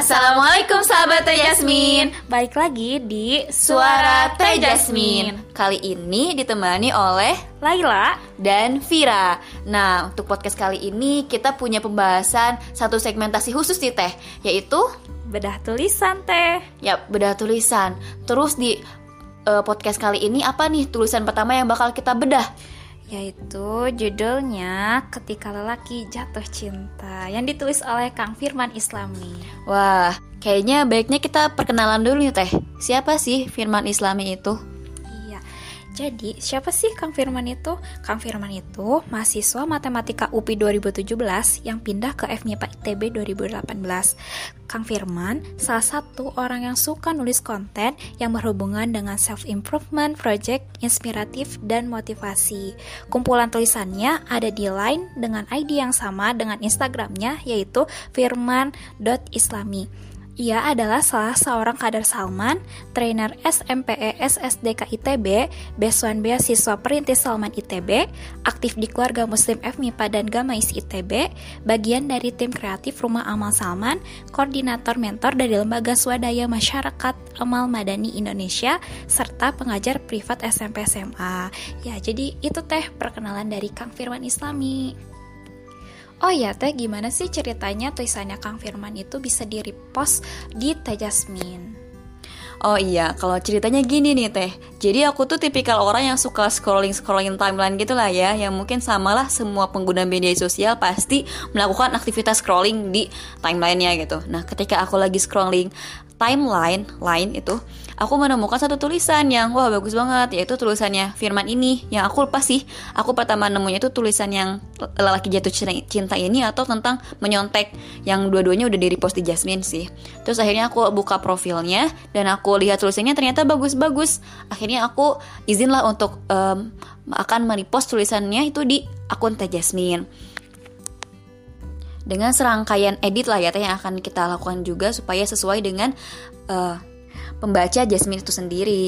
Assalamualaikum sahabat Teh Jasmine. Balik lagi di Suara Teh Jasmine. Kali ini ditemani oleh Laila dan Vira. Nah untuk podcast kali ini kita punya pembahasan satu segmentasi khusus di Teh Yaitu Bedah tulisan Teh. Ya bedah tulisan. Terus di uh, podcast kali ini apa nih tulisan pertama yang bakal kita bedah? Yaitu judulnya Ketika Lelaki Jatuh Cinta yang ditulis oleh Kang Firman Islami. Wah, kayaknya baiknya kita perkenalan dulu nih Teh. Siapa sih Firman Islami itu? Jadi, siapa sih Kang Firman itu? Kang Firman itu mahasiswa Matematika UPI 2017 yang pindah ke FMIPA ITB 2018. Kang Firman salah satu orang yang suka nulis konten yang berhubungan dengan self-improvement, project, inspiratif, dan motivasi. Kumpulan tulisannya ada di Line dengan ID yang sama dengan Instagramnya yaitu firman.islami. Ia adalah salah seorang kader Salman, trainer SMPE SSDK ITB, besuan beasiswa perintis Salman ITB, aktif di keluarga muslim FMIPA dan Gamais ITB, bagian dari tim kreatif Rumah Amal Salman, koordinator mentor dari Lembaga Swadaya Masyarakat Amal Madani Indonesia, serta pengajar privat SMP SMA. Ya, jadi itu teh perkenalan dari Kang Firman Islami. Oh ya teh gimana sih ceritanya tulisannya Kang Firman itu bisa di repost di Teh Jasmine? Oh iya, kalau ceritanya gini nih teh. Jadi aku tuh tipikal orang yang suka scrolling scrolling timeline gitu lah ya, yang mungkin samalah semua pengguna media sosial pasti melakukan aktivitas scrolling di timelinenya gitu. Nah, ketika aku lagi scrolling timeline line itu aku menemukan satu tulisan yang wah bagus banget yaitu tulisannya Firman ini yang aku lupa sih. Aku pertama nemunya itu tulisan yang lelaki jatuh cinta ini atau tentang menyontek yang dua-duanya udah di repost di Jasmine sih. Terus akhirnya aku buka profilnya dan aku lihat tulisannya ternyata bagus-bagus. Akhirnya aku izinlah untuk um, akan merepost tulisannya itu di akun Teh Jasmine. Dengan serangkaian edit lah ya teh yang akan kita lakukan juga supaya sesuai dengan uh, pembaca Jasmine itu sendiri.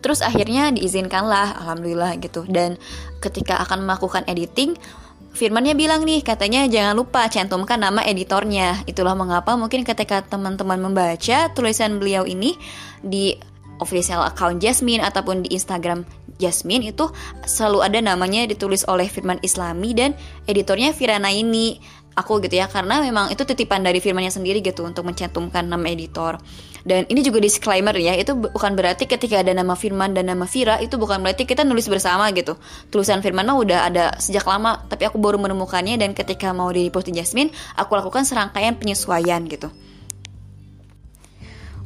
Terus akhirnya diizinkanlah, alhamdulillah gitu. Dan ketika akan melakukan editing, Firmannya bilang nih, katanya jangan lupa cantumkan nama editornya. Itulah mengapa mungkin ketika teman-teman membaca tulisan beliau ini di official account Jasmine ataupun di Instagram Jasmine itu selalu ada namanya ditulis oleh Firman Islami dan editornya Firana ini aku gitu ya karena memang itu titipan dari firmannya sendiri gitu untuk mencantumkan nama editor. Dan ini juga disclaimer ya itu bukan berarti ketika ada nama Firman dan nama Vira itu bukan berarti kita nulis bersama gitu. Tulisan Firman mah udah ada sejak lama tapi aku baru menemukannya dan ketika mau di post di Jasmine aku lakukan serangkaian penyesuaian gitu.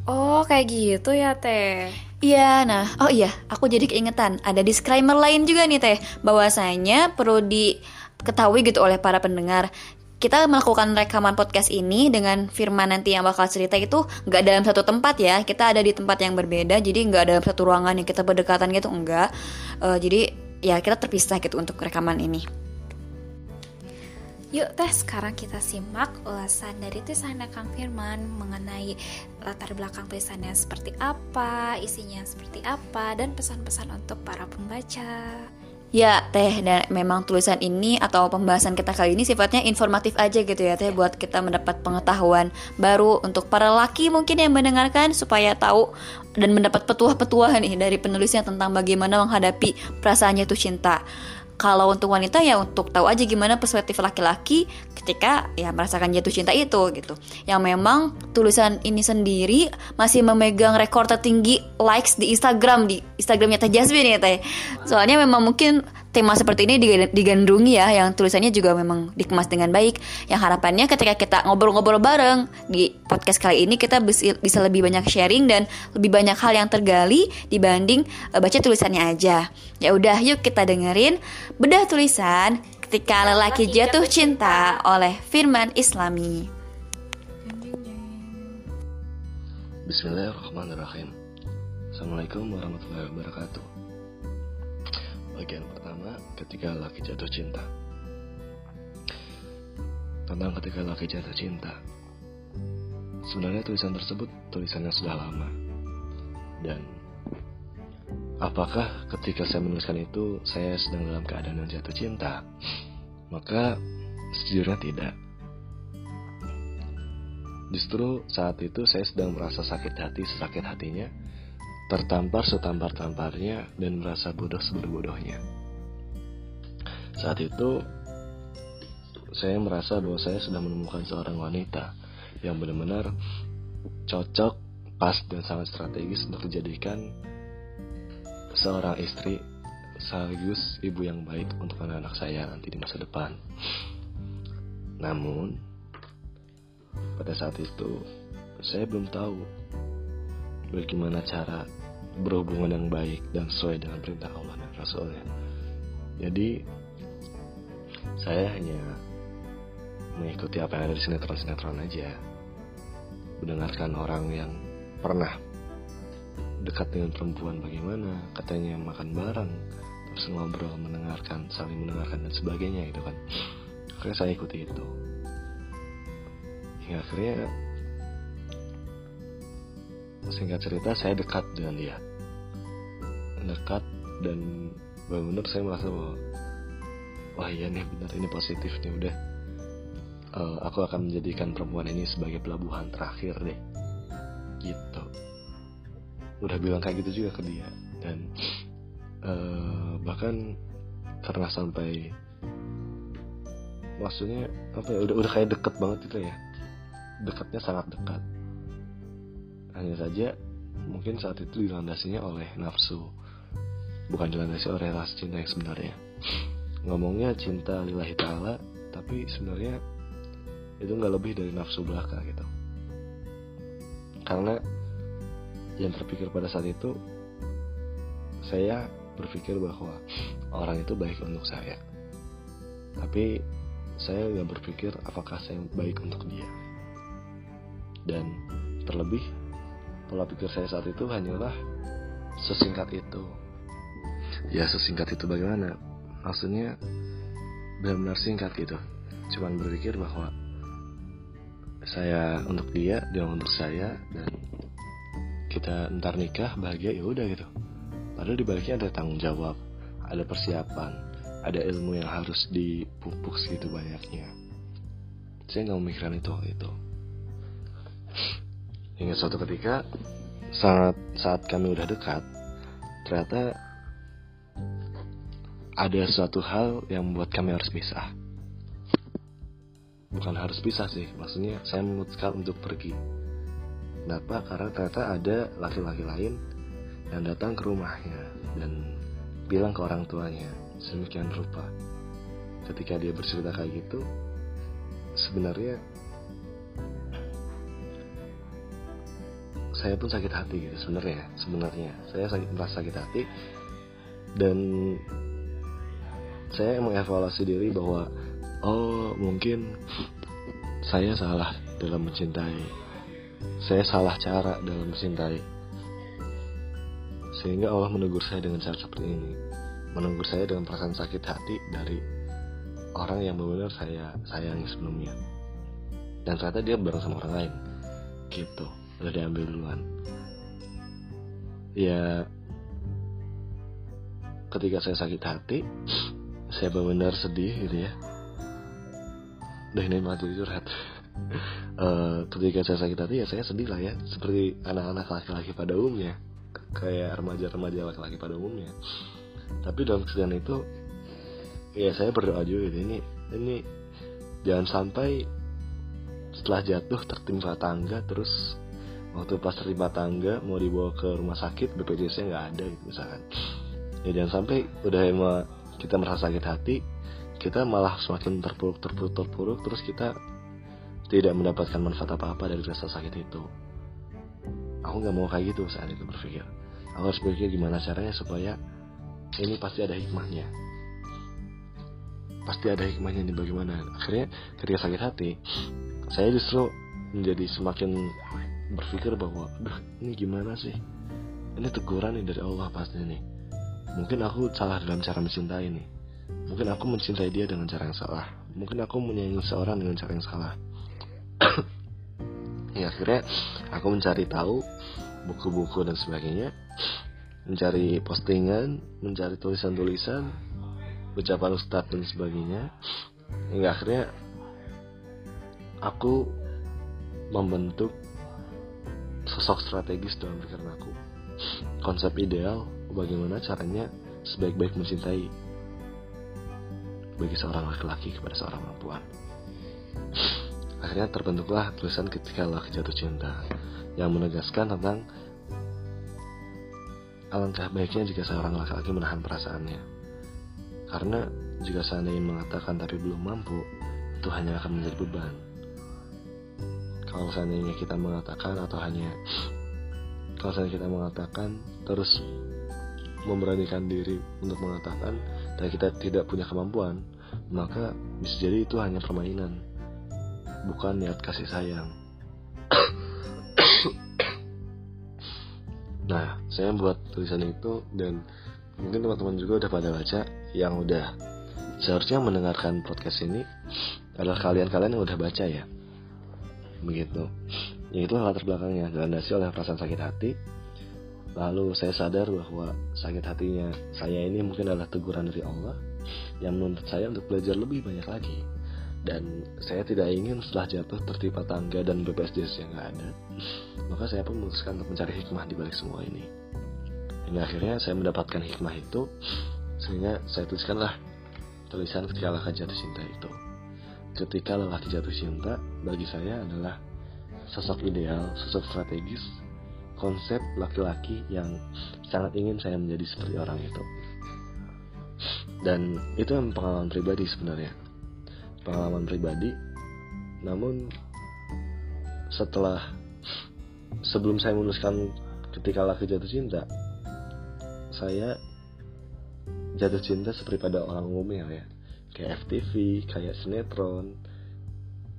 Oh kayak gitu ya teh? Iya, nah, oh iya, aku jadi keingetan ada disclaimer lain juga nih teh, bahwasanya perlu diketahui gitu oleh para pendengar kita melakukan rekaman podcast ini dengan Firman nanti yang bakal cerita itu nggak dalam satu tempat ya. Kita ada di tempat yang berbeda jadi nggak dalam satu ruangan yang kita berdekatan gitu enggak. Uh, jadi ya kita terpisah gitu untuk rekaman ini. Yuk teh sekarang kita simak ulasan dari tulisannya Kang Firman mengenai latar belakang tulisannya seperti apa, isinya seperti apa, dan pesan-pesan untuk para pembaca. Ya, Teh, dan memang tulisan ini atau pembahasan kita kali ini sifatnya informatif aja gitu ya, Teh, buat kita mendapat pengetahuan baru untuk para laki mungkin yang mendengarkan supaya tahu dan mendapat petuah-petuah nih dari penulisnya tentang bagaimana menghadapi perasaannya itu cinta kalau untuk wanita ya untuk tahu aja gimana perspektif laki-laki ketika ya merasakan jatuh cinta itu gitu. Yang memang tulisan ini sendiri masih memegang rekor tertinggi likes di Instagram di Instagramnya Teh Jasmine ya Teh. Soalnya memang mungkin tema seperti ini digandrungi ya yang tulisannya juga memang dikemas dengan baik. Yang harapannya ketika kita ngobrol-ngobrol bareng di podcast kali ini kita bisa lebih banyak sharing dan lebih banyak hal yang tergali dibanding uh, baca tulisannya aja. Ya udah yuk kita dengerin bedah tulisan ketika lelaki jatuh cinta. oleh Firman Islami. Bismillahirrahmanirrahim. Assalamualaikum warahmatullahi wabarakatuh Bagian pertama, ketika laki jatuh cinta. Tentang ketika laki jatuh cinta. Sebenarnya tulisan tersebut tulisannya sudah lama. Dan apakah ketika saya menuliskan itu saya sedang dalam keadaan yang jatuh cinta? Maka sejujurnya tidak. Justru saat itu saya sedang merasa sakit hati sesakit hatinya, tertampar setampar-tamparnya, dan merasa bodoh sebodoh-bodohnya. Saat itu, saya merasa bahwa saya sudah menemukan seorang wanita yang benar-benar cocok, pas, dan sangat strategis untuk dijadikan seorang istri sekaligus ibu yang baik untuk anak-anak saya nanti di masa depan. Namun, pada saat itu saya belum tahu bagaimana cara berhubungan yang baik dan sesuai dengan perintah Allah dan Rasulnya. Jadi saya hanya mengikuti apa yang ada di sinetron-sinetron aja. Mendengarkan orang yang pernah dekat dengan perempuan bagaimana, katanya makan bareng, terus ngobrol, mendengarkan, saling mendengarkan dan sebagainya gitu kan. Akhirnya saya ikuti itu hingga akhirnya singkat cerita saya dekat dengan dia. Dekat dan benar-benar saya merasa bahwa wah iya nih benar ini positif nih udah. Uh, aku akan menjadikan perempuan ini sebagai pelabuhan terakhir deh. Gitu. Udah bilang kayak gitu juga ke dia dan uh, bahkan pernah sampai maksudnya apa ya udah udah kayak deket banget gitu ya. Dekatnya sangat dekat. Hanya saja mungkin saat itu dilandasinya oleh nafsu, bukan dilandasi oleh rasa cinta yang sebenarnya. Ngomongnya cinta lillahi ta'ala, tapi sebenarnya itu nggak lebih dari nafsu belaka gitu. Karena yang terpikir pada saat itu, saya berpikir bahwa orang itu baik untuk saya. Tapi saya nggak berpikir apakah saya baik untuk dia dan terlebih pola pikir saya saat itu hanyalah sesingkat itu. Ya sesingkat itu bagaimana? Maksudnya benar-benar singkat gitu. Cuman berpikir bahwa saya untuk dia dia untuk saya dan kita ntar nikah bahagia ya udah gitu. Padahal di baliknya ada tanggung jawab ada persiapan ada ilmu yang harus dipupuk segitu banyaknya. Saya nggak memikirkan itu itu Hingga suatu ketika saat saat kami udah dekat, ternyata ada suatu hal yang membuat kami harus pisah. Bukan harus pisah sih, maksudnya saya memutuskan untuk pergi. Kenapa? Karena ternyata ada laki-laki lain yang datang ke rumahnya dan bilang ke orang tuanya sedemikian rupa. Ketika dia bercerita kayak gitu, sebenarnya saya pun sakit hati gitu sebenarnya sebenarnya. Saya sakit merasa sakit hati. Dan saya mengevaluasi diri bahwa oh mungkin saya salah dalam mencintai. Saya salah cara dalam mencintai. Sehingga Allah menegur saya dengan cara seperti ini. Menegur saya dengan perasaan sakit hati dari orang yang benar-benar saya sayangi sebelumnya. Dan ternyata dia bareng sama orang lain. Gitu udah diambil duluan. Ya ketika saya sakit hati saya benar-benar sedih gitu ya. Udah ini mah jadi curhat. Uh, ketika saya sakit hati ya saya sedih lah ya. Seperti anak-anak laki-laki pada umumnya. Kayak remaja-remaja laki-laki pada umumnya. Tapi dalam kesedihan itu ya saya berdoa juga gitu. Ini ini jangan sampai setelah jatuh tertimpa tangga terus waktu pas terima tangga mau dibawa ke rumah sakit BPJS nya nggak ada gitu misalkan. Ya jangan sampai udah emang kita merasa sakit hati kita malah semakin terpuruk terpuruk terpuruk terus kita tidak mendapatkan manfaat apa apa dari rasa sakit itu. Aku nggak mau kayak gitu saat itu berpikir. Aku harus berpikir gimana caranya supaya ini pasti ada hikmahnya. Pasti ada hikmahnya nih bagaimana. Akhirnya ketika sakit hati saya justru menjadi semakin berpikir bahwa Duh ini gimana sih? Ini teguran nih dari Allah pasti nih. Mungkin aku salah dalam cara mencintai nih. Mungkin aku mencintai dia dengan cara yang salah. Mungkin aku menyayangi seorang dengan cara yang salah. Ya akhirnya aku mencari tahu buku-buku dan sebagainya. Mencari postingan mencari tulisan-tulisan ucapan ustadz dan sebagainya. Hingga akhirnya aku membentuk sosok strategis dalam pikiran aku. Konsep ideal bagaimana caranya sebaik-baik mencintai bagi seorang laki-laki kepada seorang perempuan. Akhirnya terbentuklah tulisan ketika laki jatuh cinta yang menegaskan tentang alangkah baiknya jika seorang laki-laki menahan perasaannya. Karena jika seandainya mengatakan tapi belum mampu itu hanya akan menjadi beban kalau seandainya kita mengatakan atau hanya kalau seandainya kita mengatakan terus memberanikan diri untuk mengatakan dan kita tidak punya kemampuan maka bisa jadi itu hanya permainan bukan niat kasih sayang. Nah saya buat tulisan itu dan mungkin teman-teman juga udah pada baca yang udah seharusnya mendengarkan podcast ini adalah kalian-kalian yang udah baca ya begitu. Yaitu latar belakangnya. Dilandasi oleh perasaan sakit hati. Lalu saya sadar bahwa sakit hatinya saya ini mungkin adalah teguran dari Allah yang menuntut saya untuk belajar lebih banyak lagi. Dan saya tidak ingin setelah jatuh tertimpa tangga dan BPSDS yang nggak ada maka saya pun memutuskan untuk mencari hikmah di balik semua ini. Hingga akhirnya saya mendapatkan hikmah itu sehingga saya tuliskanlah tulisan ketika jatuh cinta itu ketika lelaki jatuh cinta bagi saya adalah sosok ideal, sosok strategis, konsep laki-laki yang sangat ingin saya menjadi seperti orang itu. Dan itu yang pengalaman pribadi sebenarnya. Pengalaman pribadi. Namun setelah sebelum saya menuliskan ketika laki jatuh cinta, saya jatuh cinta seperti pada orang umumnya ya kayak FTV kayak sinetron.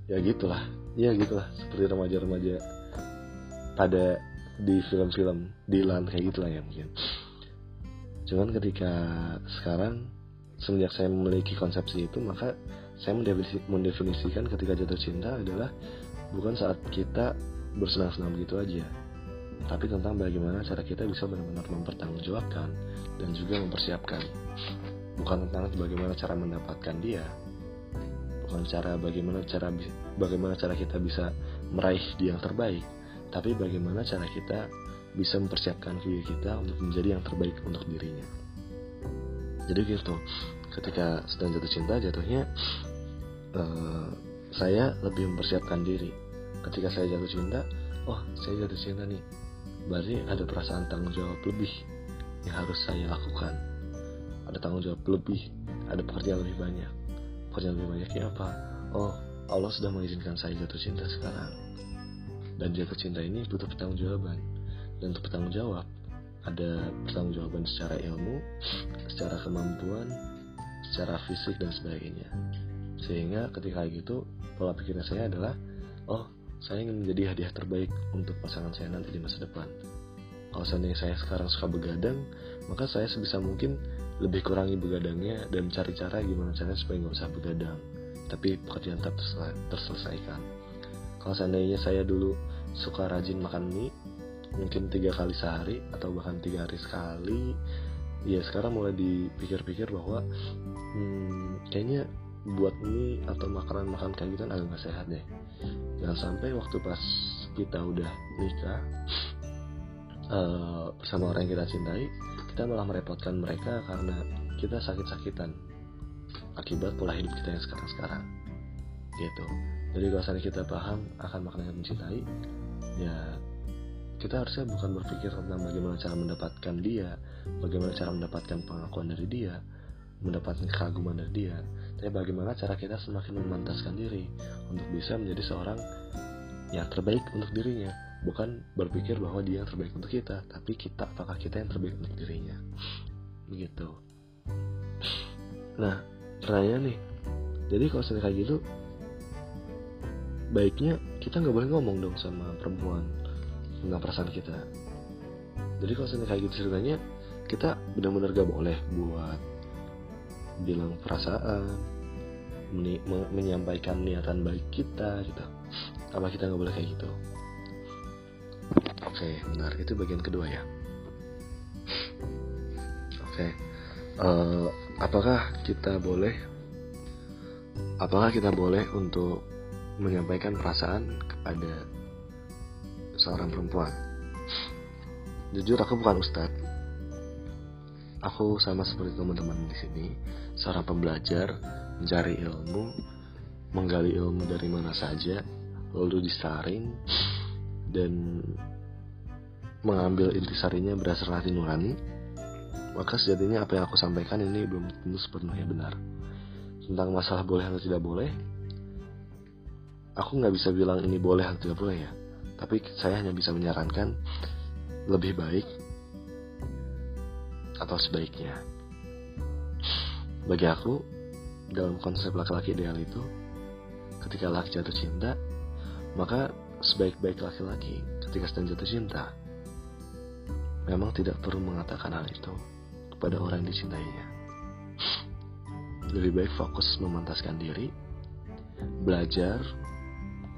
Ya gitulah. Ya gitulah seperti remaja-remaja pada di film-film Dilan kayak gitulah ya mungkin. Cuman ketika sekarang semenjak saya memiliki konsepsi itu maka saya mendefinisikan ketika jatuh cinta adalah bukan saat kita bersenang-senang begitu aja tapi tentang bagaimana cara kita bisa benar-benar mempertanggungjawabkan dan juga mempersiapkan bukan tentang bagaimana cara mendapatkan dia bukan cara bagaimana cara bagaimana cara kita bisa meraih dia yang terbaik tapi bagaimana cara kita bisa mempersiapkan diri kita untuk menjadi yang terbaik untuk dirinya. Jadi gitu ketika sedang jatuh cinta jatuhnya uh, saya lebih mempersiapkan diri. Ketika saya jatuh cinta oh saya jatuh cinta nih berarti ada perasaan tanggung jawab lebih yang harus saya lakukan ada tanggung jawab lebih ada pekerjaan lebih banyak. Pekerjaan lebih banyaknya apa? Oh Allah sudah mengizinkan saya jatuh cinta sekarang. Dan jatuh cinta ini butuh pertanggungjawaban. Dan untuk bertanggung jawab ada pertanggungjawaban secara ilmu secara kemampuan secara fisik dan sebagainya. Sehingga ketika gitu pola pikirnya saya adalah oh saya ingin menjadi hadiah terbaik untuk pasangan saya nanti di masa depan kalau seandainya saya sekarang suka begadang maka saya sebisa mungkin lebih kurangi begadangnya dan cari cara gimana caranya supaya nggak usah begadang. Tapi pekerjaan tetap terselesaikan. Kalau seandainya saya dulu suka rajin makan mie mungkin tiga kali sehari atau bahkan tiga hari sekali ya sekarang mulai dipikir-pikir bahwa hmm, kayaknya buat mie atau makanan-makanan kayak gitu kan agak gak sehat deh. Jangan sampai waktu pas kita udah nikah uh, bersama orang yang kita cintai kita malah merepotkan mereka karena kita sakit-sakitan akibat pola hidup kita yang sekarang-sekarang. Gitu. Jadi kalau misalnya kita paham akan makna yang mencintai ya kita harusnya bukan berpikir tentang bagaimana cara mendapatkan dia bagaimana cara mendapatkan pengakuan dari dia mendapatkan kekaguman dari dia tapi bagaimana cara kita semakin memantaskan diri untuk bisa menjadi seorang yang terbaik untuk dirinya bukan berpikir bahwa dia yang terbaik untuk kita tapi kita apakah kita yang terbaik untuk dirinya? Begitu. Nah pertanyaan nih. Jadi kalau sudah kayak gitu baiknya kita nggak boleh ngomong dong sama perempuan. Tentang perasaan kita. Jadi kalau sudah kayak gitu ceritanya kita benar-benar gak boleh buat bilang perasaan menyampaikan niatan baik kita gitu. Apa kita nggak boleh kayak gitu Oke, benar. Itu bagian kedua ya. Oke. Uh, apakah kita boleh apakah kita boleh untuk menyampaikan perasaan kepada seorang perempuan. Jujur aku bukan ustadz. Aku sama seperti teman-teman di sini, seorang pembelajar, mencari ilmu, menggali ilmu dari mana saja, lalu disaring dan mengambil intisarinya berdasarkan hati nurani, maka sejatinya apa yang aku sampaikan ini belum tentu sepenuhnya benar. Tentang masalah boleh atau tidak boleh, aku nggak bisa bilang ini boleh atau tidak boleh ya. Tapi saya hanya bisa menyarankan lebih baik atau sebaiknya. Bagi aku, dalam konsep laki-laki ideal itu, ketika laki jatuh cinta, maka sebaik-baik laki-laki ketika sedang jatuh cinta, memang tidak perlu mengatakan hal itu kepada orang yang dicintainya. Lebih baik fokus memantaskan diri, belajar,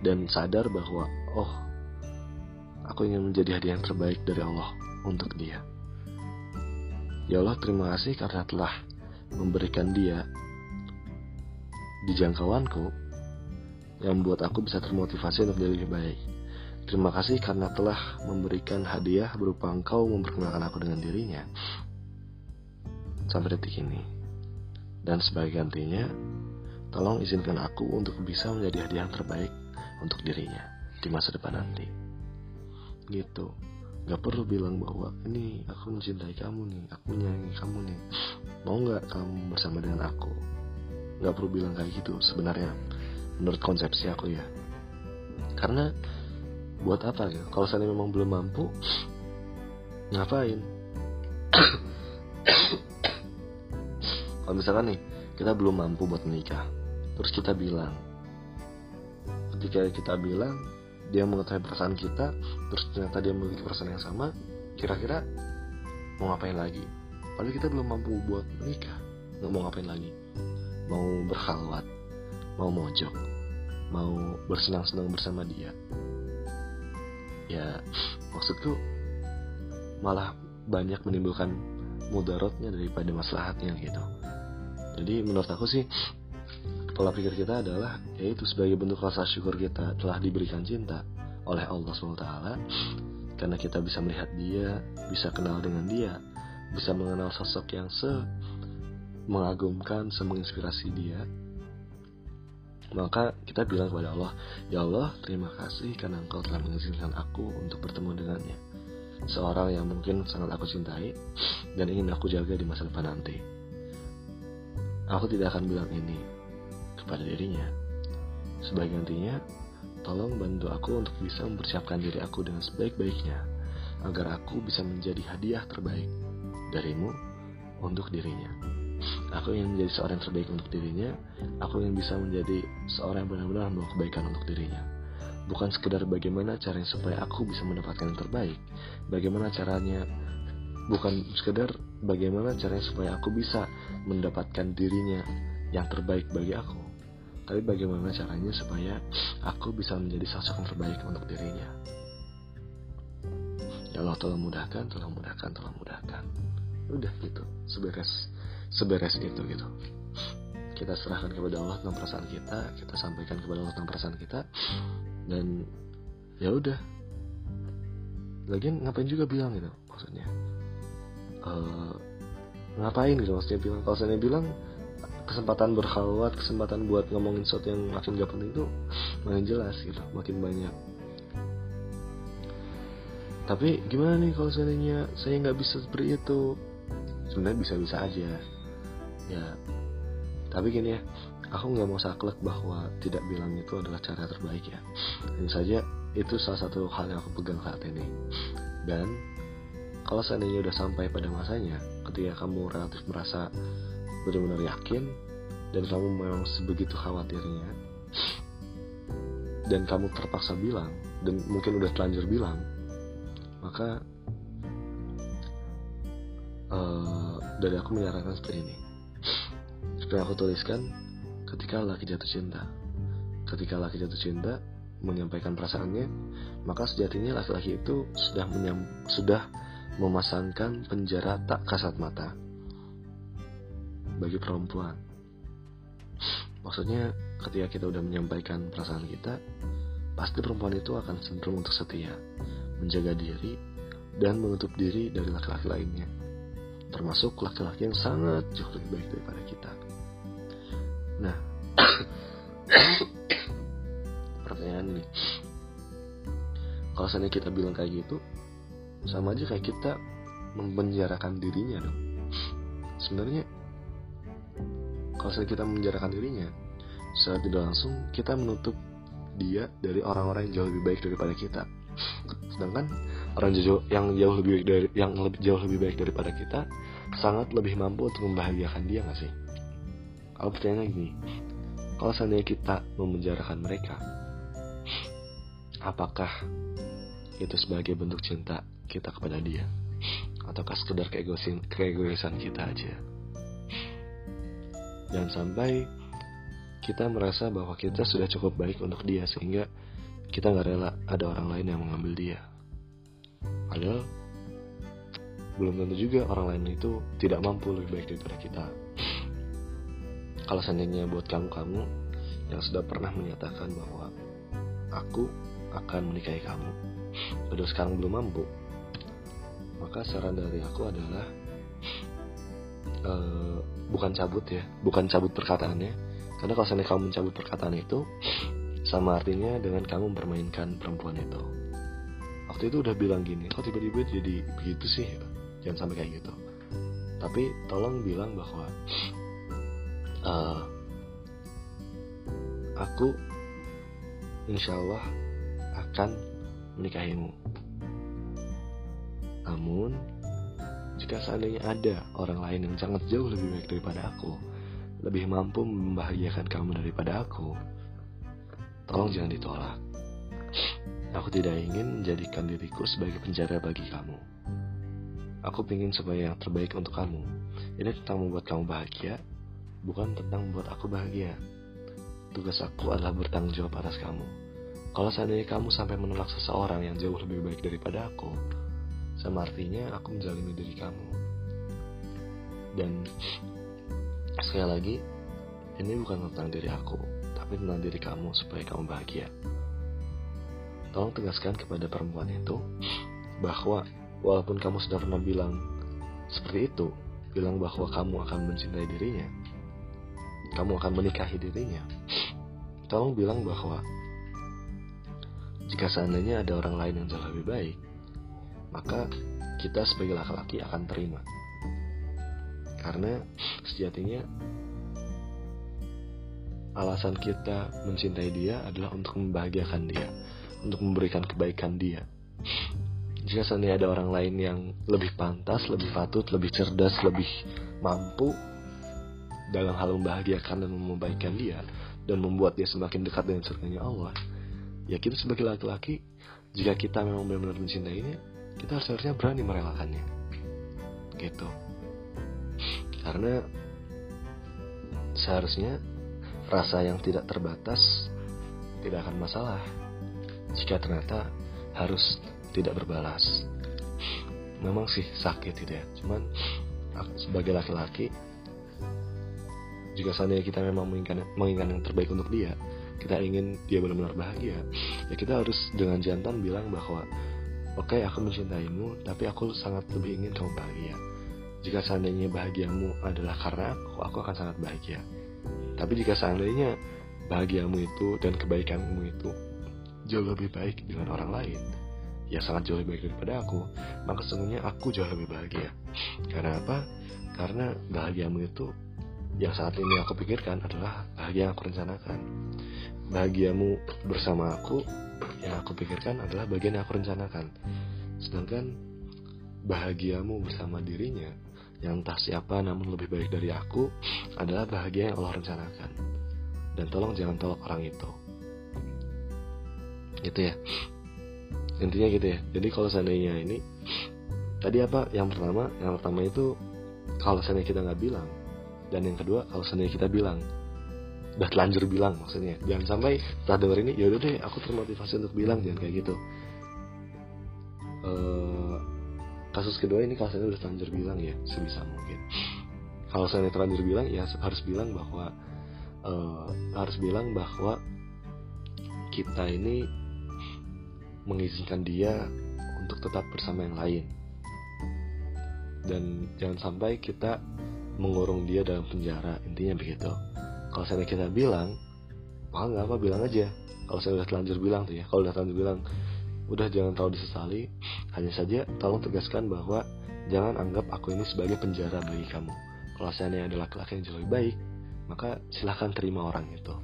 dan sadar bahwa, oh, aku ingin menjadi hadiah yang terbaik dari Allah untuk dia. Ya Allah, terima kasih karena telah memberikan dia di jangkauanku yang membuat aku bisa termotivasi untuk jadi lebih baik. Terima kasih karena telah memberikan hadiah berupa engkau memperkenalkan aku dengan dirinya. Sampai detik ini. Dan sebagai gantinya, tolong izinkan aku untuk bisa menjadi hadiah yang terbaik untuk dirinya di masa depan nanti. Gitu. Gak perlu bilang bahwa ini aku mencintai kamu nih, aku menyayangi kamu nih. Mau gak kamu bersama dengan aku? Gak perlu bilang kayak gitu sebenarnya. Menurut konsepsi aku ya. Karena buat apa gitu? Kalau saya memang belum mampu ngapain? Kalau misalkan nih kita belum mampu buat menikah terus kita bilang ketika kita bilang dia mengetahui perasaan kita terus ternyata dia memiliki perasaan yang sama kira-kira mau ngapain lagi? Padahal kita belum mampu buat menikah nggak mau ngapain lagi. Mau berkhalwat mau mojok mau bersenang-senang bersama dia ya maksudku malah banyak menimbulkan mudaratnya daripada maslahatnya gitu. Jadi menurut aku sih pola pikir kita adalah yaitu sebagai bentuk rasa syukur kita telah diberikan cinta oleh Allah SWT karena kita bisa melihat dia bisa kenal dengan dia bisa mengenal sosok yang se mengagumkan, semenginspirasi dia maka kita bilang kepada Allah, Ya Allah, terima kasih karena engkau telah mengizinkan aku untuk bertemu dengannya. Seorang yang mungkin sangat aku cintai dan ingin aku jaga di masa depan nanti. Aku tidak akan bilang ini kepada dirinya. Sebagai gantinya, tolong bantu aku untuk bisa mempersiapkan diri aku dengan sebaik-baiknya agar aku bisa menjadi hadiah terbaik darimu untuk dirinya. Aku ingin menjadi seorang yang terbaik untuk dirinya. Aku ingin bisa menjadi seorang yang benar-benar membawa kebaikan untuk dirinya. Bukan sekedar bagaimana caranya supaya aku bisa mendapatkan yang terbaik. Bagaimana caranya bukan sekedar bagaimana caranya supaya aku bisa mendapatkan dirinya yang terbaik bagi aku. Tapi bagaimana caranya supaya aku bisa menjadi sosok yang terbaik untuk dirinya. Ya Allah tolong mudahkan, tolong mudahkan, tolong mudahkan. Udah gitu, seberes seberes itu gitu. Kita serahkan kepada Allah tentang perasaan kita kita sampaikan kepada Allah tentang perasaan kita dan ya udah. Lagian ngapain juga bilang gitu maksudnya. Uh, ngapain gitu maksudnya bilang. Kalau saya bilang kesempatan berkhalwat kesempatan buat ngomongin sesuatu yang makin gak penting itu makin jelas gitu makin banyak. Tapi gimana nih kalau seandainya saya nggak bisa seperti itu? Sebenarnya bisa-bisa aja ya. Tapi gini ya aku nggak mau saklek bahwa tidak bilang itu adalah cara terbaik ya. Ini saja itu salah satu hal yang aku pegang saat ini. Dan kalau seandainya udah sampai pada masanya ketika kamu relatif merasa benar-benar yakin dan kamu memang sebegitu khawatirnya dan kamu terpaksa bilang dan mungkin udah terlanjur bilang maka uh, dari aku menyarankan seperti ini seperti aku tuliskan, ketika laki jatuh cinta. Ketika laki jatuh cinta, menyampaikan perasaannya, maka sejatinya laki-laki itu sudah menyam, sudah memasangkan penjara tak kasat mata bagi perempuan. Maksudnya, ketika kita udah menyampaikan perasaan kita, pasti perempuan itu akan cenderung untuk setia. menjaga diri, dan menutup diri dari laki-laki lainnya, termasuk laki-laki yang sangat jauh lebih baik daripada kita. Nah, pertanyaan ini, kalau seandainya kita bilang kayak gitu, sama aja kayak kita mempenjarakan dirinya dong. Sebenarnya, kalau seandainya kita menjarakan dirinya, secara tidak langsung kita menutup dia dari orang-orang yang jauh lebih baik daripada kita. Sedangkan orang jauh yang jauh lebih baik dari yang lebih jauh lebih baik daripada kita sangat lebih mampu untuk membahagiakan dia nggak sih? Kalau pertanyaannya gini, kalau seandainya kita memenjarakan mereka, apakah itu sebagai bentuk cinta kita kepada dia? Ataukah sekedar keegoisan, keegoisan kita aja? Dan sampai kita merasa bahwa kita sudah cukup baik untuk dia sehingga kita nggak rela ada orang lain yang mengambil dia. Padahal belum tentu juga orang lain itu tidak mampu lebih baik daripada kita. Kalau seandainya buat kamu-kamu yang sudah pernah menyatakan bahwa aku akan menikahi kamu, padahal sekarang belum mampu, maka saran dari aku adalah uh, bukan cabut ya, bukan cabut perkataannya, karena kalau seandainya kamu mencabut perkataan itu, sama artinya dengan kamu mempermainkan perempuan itu. Waktu itu udah bilang gini, kok tiba-tiba jadi begitu sih? Jangan sampai kayak gitu. Tapi tolong bilang bahwa uh, aku insya Allah akan menikahimu. Namun, jika seandainya ada orang lain yang sangat jauh lebih baik daripada aku, lebih mampu membahagiakan kamu daripada aku, tolong jangan ditolak. Aku tidak ingin menjadikan diriku sebagai penjara bagi kamu. Aku ingin supaya yang terbaik untuk kamu. Ini tentang membuat kamu bahagia, bukan tentang membuat aku bahagia. Tugas aku adalah bertanggung jawab atas kamu. Kalau seandainya kamu sampai menolak seseorang yang jauh lebih baik daripada aku, sama artinya aku menjalani diri kamu. Dan sekali lagi, ini bukan tentang diri aku, tapi tentang diri kamu supaya kamu bahagia. Tolong tegaskan kepada perempuan itu bahwa walaupun kamu sudah pernah bilang seperti itu, bilang bahwa kamu akan mencintai dirinya, kamu akan menikahi dirinya, tolong bilang bahwa jika seandainya ada orang lain yang jauh lebih baik, maka kita sebagai laki-laki akan terima. Karena sejatinya alasan kita mencintai dia adalah untuk membahagiakan dia, untuk memberikan kebaikan dia. Jika seandainya ada orang lain yang lebih pantas, lebih patut, lebih cerdas, lebih mampu dalam hal membahagiakan dan membaikkan dia dan membuat dia semakin dekat dengan surganya Allah, ya kita sebagai laki-laki, jika kita memang benar-benar mencintainya, kita harus harusnya berani merelakannya. Gitu. Karena seharusnya rasa yang tidak terbatas tidak akan masalah jika ternyata harus tidak berbalas. Memang sih sakit gitu ya, cuman sebagai laki-laki jika seandainya kita memang menginginkan, menginginkan yang terbaik untuk dia, kita ingin dia benar-benar bahagia, ya kita harus dengan jantan bilang bahwa oke okay, aku mencintaimu, tapi aku sangat lebih ingin kamu bahagia. Jika seandainya bahagiamu adalah karena aku, aku akan sangat bahagia. Tapi jika seandainya bahagiamu itu dan kebaikanmu itu jauh lebih baik dengan orang lain, ya sangat jauh lebih baik daripada aku, maka sesungguhnya aku jauh lebih bahagia. Karena apa? Karena bahagiamu itu yang saat ini aku pikirkan adalah bahagia yang aku rencanakan. Bahagiamu bersama aku yang aku pikirkan adalah bagian yang aku rencanakan. Sedangkan bahagiamu bersama dirinya yang entah siapa namun lebih baik dari aku adalah bahagia yang Allah rencanakan. Dan tolong jangan tolak orang itu. Gitu ya. Intinya gitu ya. Jadi kalau seandainya ini tadi apa yang pertama? Yang pertama itu kalau seandainya kita nggak bilang dan yang kedua kalau seandainya kita bilang udah telanjur bilang maksudnya jangan sampai setelah denger ini yaudah deh aku termotivasi untuk bilang jangan kayak gitu. Uh, kasus kedua ini kalau saya udah terlanjur bilang ya sebisa mungkin. Kalau saya terlanjur bilang ya harus bilang bahwa uh, harus bilang bahwa kita ini mengizinkan dia untuk tetap bersama yang lain. Dan jangan sampai kita mengurung dia dalam penjara intinya begitu. Kalau saya kita bilang wah nggak apa bilang aja. Kalau saya udah telanjur bilang tuh ya kalau udah telanjur bilang udah jangan terlalu disesali. Hanya saja tolong tegaskan bahwa jangan anggap aku ini sebagai penjara bagi kamu. Kalau saya adalah laki-laki yang jauh lebih baik maka silahkan terima orang itu.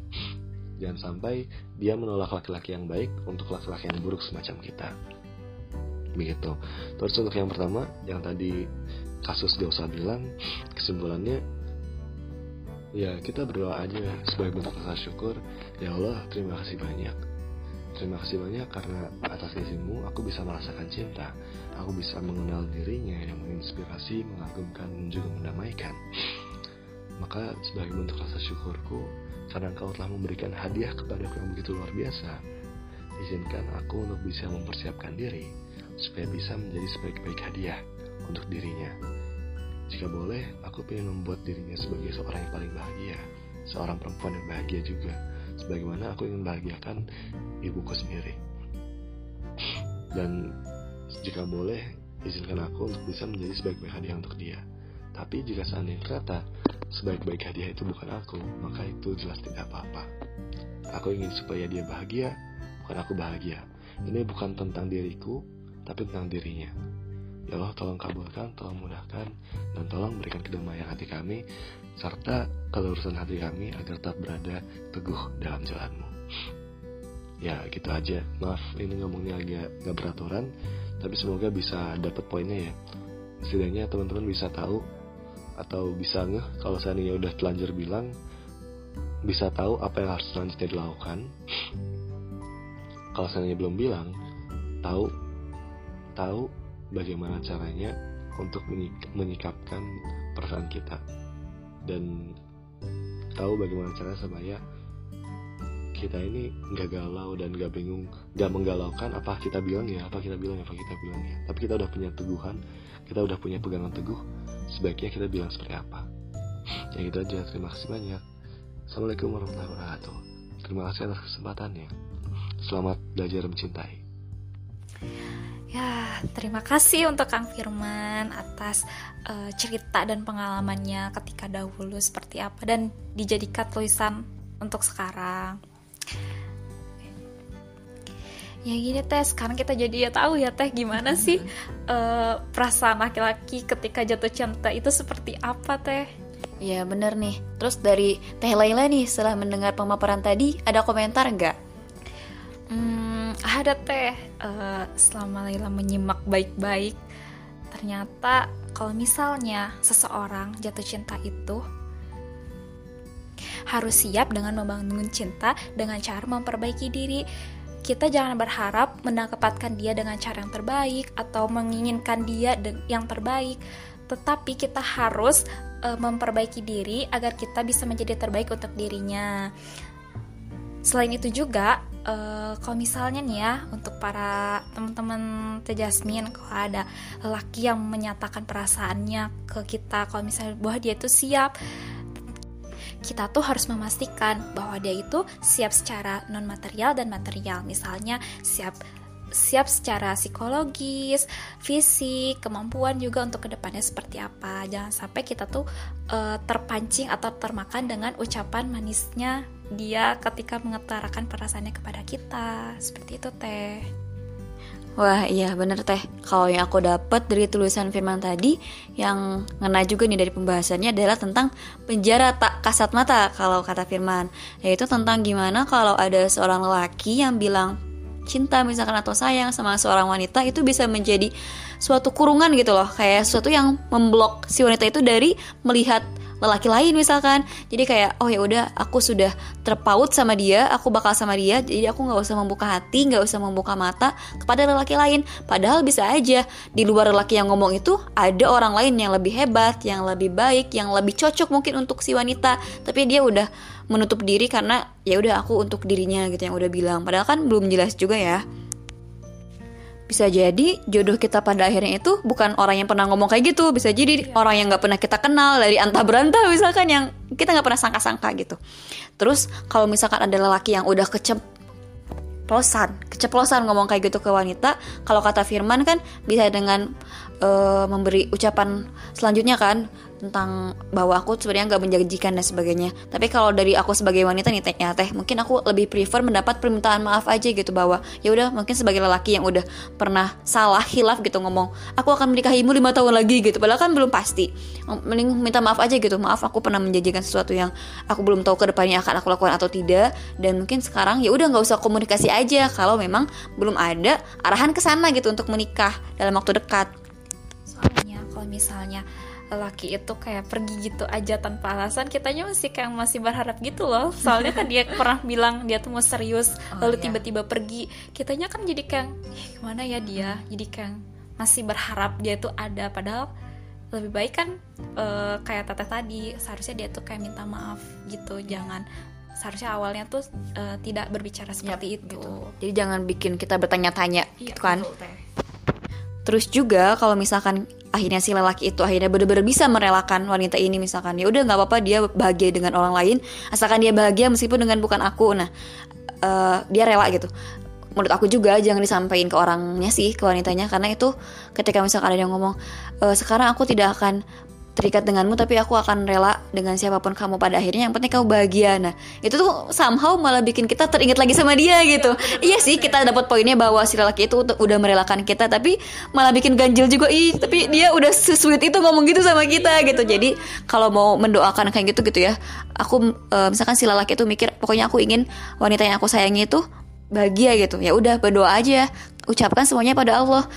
Jangan sampai dia menolak laki-laki yang baik untuk laki-laki yang buruk semacam kita. Begitu. Terus untuk yang pertama yang tadi kasus gak usah bilang kesimpulannya ya kita berdoa aja sebagai bentuk rasa syukur. Ya Allah terima kasih banyak. Terima kasih banyak karena atas izinmu aku bisa merasakan cinta. Aku bisa mengenal dirinya yang menginspirasi mengagumkan dan juga mendamaikan. Maka sebagai bentuk rasa syukurku karena engkau telah memberikan hadiah kepadaku yang begitu luar biasa. Izinkan aku untuk bisa mempersiapkan diri supaya bisa menjadi sebaik-baik hadiah untuk dirinya. Jika boleh, aku ingin membuat dirinya sebagai seorang yang paling bahagia, seorang perempuan yang bahagia juga, sebagaimana aku ingin bahagiakan ibuku sendiri. Dan jika boleh, izinkan aku untuk bisa menjadi sebaik-baik hadiah untuk dia. Tapi jika seandainya ternyata sebaik-baik hadiah itu bukan aku, maka itu jelas tidak apa-apa. Aku ingin supaya dia bahagia, bukan aku bahagia. Ini bukan tentang diriku, tapi tentang dirinya. Ya Allah tolong kabulkan, tolong mudahkan, dan tolong berikan kedamaian hati kami, serta kelurusan hati kami agar tetap berada teguh dalam jalanmu. Ya gitu aja, maaf ini ngomongnya agak gak beraturan, tapi semoga bisa dapat poinnya ya. Setidaknya teman-teman bisa tahu atau bisa ngeh kalau seandainya udah telanjur bilang bisa tahu apa yang harus selanjutnya dilakukan kalau seandainya belum bilang tahu tahu bagaimana caranya untuk menyikapkan perasaan kita. Dan tahu bagaimana cara supaya kita ini nggak galau dan nggak bingung nggak menggalaukan apa kita bilang ya apa kita bilang apa kita bilang ya. Tapi kita udah punya teguhan kita udah punya pegangan teguh sebaiknya kita bilang seperti apa. Ya gitu aja terima kasih banyak. Assalamualaikum warahmatullahi wabarakatuh. Terima kasih atas kesempatannya. Selamat belajar mencintai Ya, terima kasih untuk Kang Firman atas uh, cerita dan pengalamannya ketika dahulu seperti apa dan dijadikan tulisan untuk sekarang. Ya gini teh, sekarang kita jadi ya tahu ya teh gimana sih uh, perasaan laki-laki ketika jatuh cinta itu seperti apa teh? Ya bener nih. Terus dari Teh Laila nih setelah mendengar pemaparan tadi ada komentar nggak? Ada teh uh, selama Laila menyimak baik-baik ternyata kalau misalnya seseorang jatuh cinta itu harus siap dengan membangun cinta dengan cara memperbaiki diri. Kita jangan berharap mendapatkan dia dengan cara yang terbaik atau menginginkan dia yang terbaik. Tetapi kita harus uh, memperbaiki diri agar kita bisa menjadi terbaik untuk dirinya. Selain itu juga uh, kalau misalnya nih ya untuk para teman-teman Teh Jasmine kalau ada laki yang menyatakan perasaannya ke kita kalau misalnya bahwa dia itu siap kita tuh harus memastikan bahwa dia itu siap secara non material dan material. Misalnya siap siap secara psikologis, fisik, kemampuan juga untuk ke depannya seperti apa. Jangan sampai kita tuh uh, terpancing atau termakan dengan ucapan manisnya dia ketika mengutarakan perasaannya kepada kita. Seperti itu teh. Wah iya bener teh. Kalau yang aku dapat dari tulisan firman tadi Yang ngena juga nih dari pembahasannya adalah tentang penjara tak kasat mata Kalau kata firman. Yaitu tentang gimana kalau ada seorang lelaki yang bilang cinta misalkan atau sayang sama seorang wanita Itu bisa menjadi suatu kurungan gitu loh. Kayak sesuatu yang memblok si wanita itu dari melihat lelaki lain misalkan. Jadi kayak oh ya udah aku sudah terpaut sama dia aku bakal sama dia jadi aku nggak usah membuka hati nggak usah membuka mata kepada lelaki lain. Padahal bisa aja di luar lelaki yang ngomong itu ada orang lain yang lebih hebat yang lebih baik yang lebih cocok mungkin untuk si wanita. Tapi dia udah menutup diri karena ya udah aku untuk dirinya gitu yang udah bilang. Padahal kan belum jelas juga ya. Bisa jadi jodoh kita pada akhirnya itu bukan orang yang pernah ngomong kayak gitu. Bisa jadi yeah. orang yang nggak pernah kita kenal dari antah berantah misalkan yang kita nggak pernah sangka-sangka gitu. Terus kalau misalkan ada lelaki yang udah kecep keceplosan keceplosan ngomong kayak gitu ke wanita kalau kata Firman kan bisa dengan uh, memberi ucapan selanjutnya kan tentang bahwa aku sebenarnya nggak menjanjikan dan sebagainya. Tapi kalau dari aku sebagai wanita nih teh ya teh mungkin aku lebih prefer mendapat permintaan maaf aja gitu bahwa ya udah mungkin sebagai lelaki yang udah pernah salah hilaf gitu ngomong aku akan menikahimu lima tahun lagi gitu. Padahal kan belum pasti. Mending minta maaf aja gitu. Maaf aku pernah menjanjikan sesuatu yang aku belum tahu ke depannya akan aku lakukan atau tidak. Dan mungkin sekarang ya udah nggak usah komunikasi aja. Kalau memang belum ada arahan ke sana gitu untuk menikah dalam waktu dekat kalau misalnya laki itu kayak pergi gitu aja tanpa alasan kitanya masih kayak masih berharap gitu loh. Soalnya kan dia pernah bilang dia tuh mau serius oh, lalu iya. tiba-tiba iya. pergi. Kitanya kan jadi kayak eh, gimana ya dia? Jadi kayak masih berharap dia tuh ada. Padahal lebih baik kan uh, kayak teteh tadi seharusnya dia tuh kayak minta maaf gitu. Jangan seharusnya awalnya tuh uh, tidak berbicara seperti yep, itu. gitu. jadi jangan bikin kita bertanya-tanya iya, gitu kan? Terus juga kalau misalkan akhirnya si lelaki itu akhirnya benar-benar bisa merelakan wanita ini misalkan. Ya udah nggak apa-apa dia bahagia dengan orang lain asalkan dia bahagia meskipun dengan bukan aku. Nah uh, dia rela gitu. Menurut aku juga jangan disampaikan ke orangnya sih ke wanitanya karena itu ketika misalkan ada yang ngomong e, sekarang aku tidak akan terikat denganmu tapi aku akan rela dengan siapa pun kamu pada akhirnya. Yang penting kamu bahagia. Nah itu tuh somehow malah bikin kita teringat lagi sama dia gitu. Iya sih kita dapat poinnya bahwa si lelaki itu udah merelakan kita tapi malah bikin ganjil juga. Ih tapi dia udah sesuit itu ngomong gitu sama kita gitu. jadi kalau mau mendoakan kayak gitu gitu ya aku uh, misalkan si lelaki itu mikir pokoknya aku ingin wanita yang aku sayangi itu bahagia gitu. Ya udah berdoa aja. Ucapkan semuanya pada Allah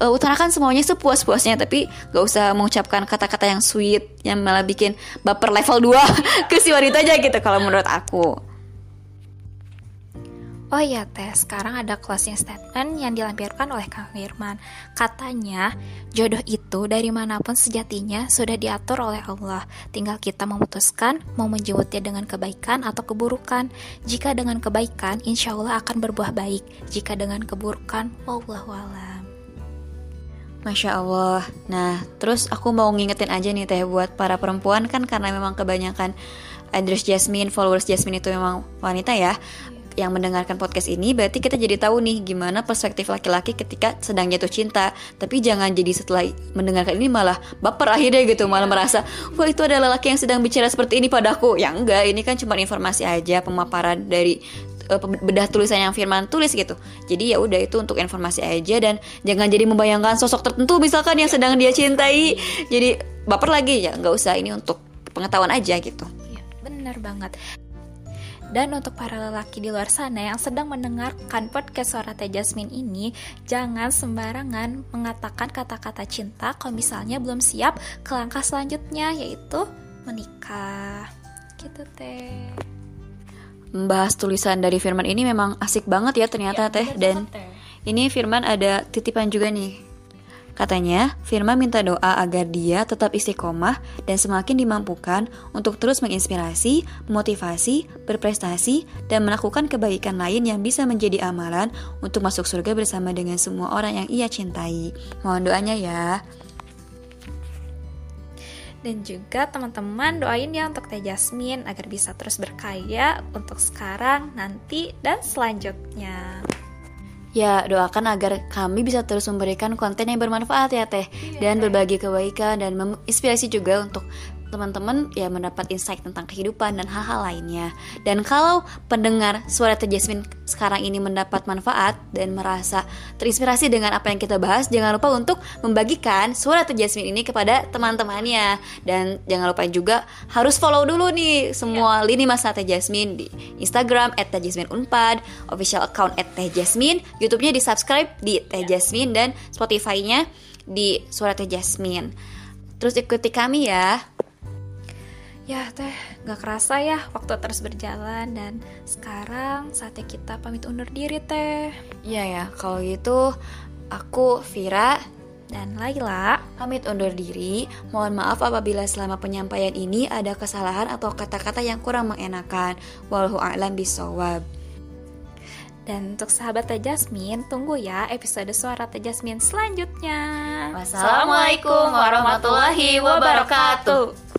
uh, utarakan semuanya sepuas-puasnya tapi gak usah mengucapkan kata-kata yang sweet yang malah bikin baper level 2 ke si wanita aja gitu kalau menurut aku. Oh iya teh, sekarang ada closing statement yang dilampirkan oleh Kang Firman. Katanya, jodoh itu dari mana pun sejatinya sudah diatur oleh Allah. Tinggal kita memutuskan mau menjemputnya dengan kebaikan atau keburukan. Jika dengan kebaikan, insya Allah akan berbuah baik. Jika dengan keburukan, wallahualam. Masya Allah. Nah, terus aku mau ngingetin aja nih teh buat para perempuan kan karena memang kebanyakan address Jasmine, followers Jasmine itu memang wanita ya yang mendengarkan podcast ini berarti kita jadi tahu nih gimana perspektif laki-laki ketika sedang jatuh cinta. Tapi jangan jadi setelah mendengarkan ini malah baper akhirnya gitu malah merasa wah itu adalah laki yang sedang bicara seperti ini padaku. Ya enggak ini kan cuma informasi aja pemaparan dari uh, bedah tulisan yang Firman tulis gitu. Jadi ya udah itu untuk informasi aja dan jangan jadi membayangkan sosok tertentu misalkan yang sedang dia cintai. Jadi baper lagi ya nggak usah ini untuk pengetahuan aja gitu. Iya, benar banget. Dan untuk para lelaki di luar sana yang sedang mendengarkan podcast suara Teh Jasmine ini, jangan sembarangan mengatakan kata-kata cinta kalau misalnya belum siap ke langkah selanjutnya yaitu menikah. Gitu teh membahas tulisan dari Firman ini memang asik banget ya ternyata ya, teh dan ini Firman ada titipan juga nih Katanya, Firman minta doa agar dia tetap istiqomah dan semakin dimampukan untuk terus menginspirasi, memotivasi, berprestasi, dan melakukan kebaikan lain yang bisa menjadi amalan untuk masuk surga bersama dengan semua orang yang ia cintai. Mohon doanya ya. Dan juga teman-teman doain ya untuk Teh Jasmine agar bisa terus berkaya untuk sekarang, nanti, dan selanjutnya. Ya, doakan agar kami bisa terus memberikan konten yang bermanfaat ya Teh iya, Dan berbagi kebaikan dan menginspirasi juga untuk teman-teman ya mendapat insight tentang kehidupan dan hal-hal lainnya. Dan kalau pendengar suara Teh Jasmine sekarang ini mendapat manfaat dan merasa terinspirasi dengan apa yang kita bahas, jangan lupa untuk membagikan suara Teh Jasmine ini kepada teman-temannya. Dan jangan lupa juga harus follow dulu nih semua ya. lini masa Teh Jasmine di Instagram @tejasmineunpad, official account @tejasmine, YouTube-nya di subscribe di Teh ya. Jasmine dan Spotify-nya di Suara Teh Jasmine. Terus ikuti kami ya. Ya teh, gak kerasa ya waktu terus berjalan dan sekarang saatnya kita pamit undur diri teh. Iya ya, kalau gitu aku Vira dan Laila pamit undur diri. Mohon maaf apabila selama penyampaian ini ada kesalahan atau kata-kata yang kurang mengenakan. Wallahu a'lam bisawab. Dan untuk sahabat Teh Jasmine, tunggu ya episode suara Teh Jasmine selanjutnya. Wassalamualaikum warahmatullahi wabarakatuh.